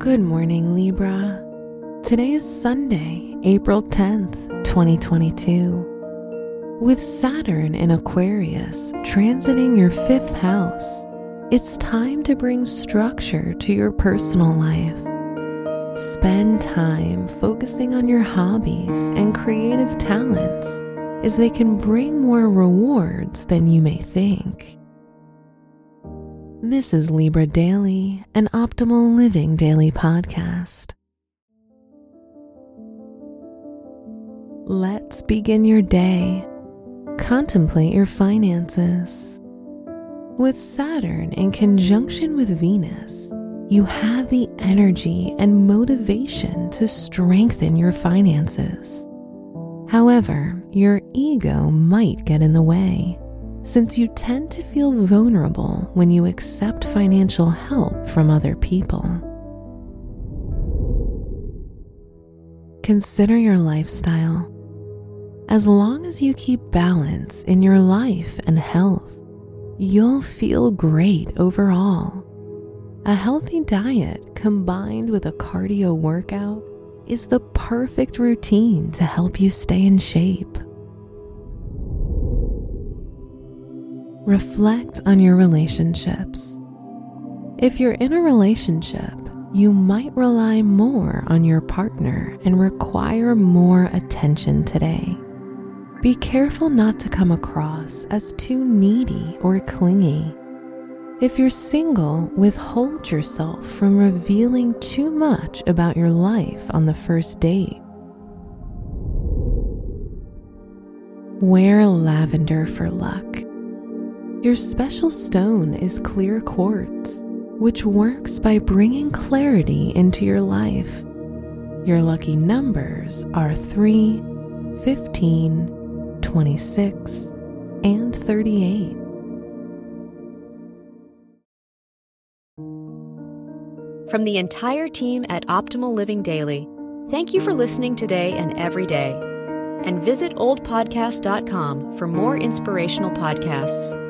Good morning, Libra. Today is Sunday, April 10th, 2022. With Saturn in Aquarius transiting your fifth house, it's time to bring structure to your personal life. Spend time focusing on your hobbies and creative talents as they can bring more rewards than you may think. This is Libra Daily, an optimal living daily podcast. Let's begin your day. Contemplate your finances. With Saturn in conjunction with Venus, you have the energy and motivation to strengthen your finances. However, your ego might get in the way since you tend to feel vulnerable when you accept financial help from other people. Consider your lifestyle. As long as you keep balance in your life and health, you'll feel great overall. A healthy diet combined with a cardio workout is the perfect routine to help you stay in shape. Reflect on your relationships. If you're in a relationship, you might rely more on your partner and require more attention today. Be careful not to come across as too needy or clingy. If you're single, withhold yourself from revealing too much about your life on the first date. Wear lavender for luck. Your special stone is clear quartz, which works by bringing clarity into your life. Your lucky numbers are 3, 15, 26, and 38. From the entire team at Optimal Living Daily, thank you for listening today and every day. And visit oldpodcast.com for more inspirational podcasts.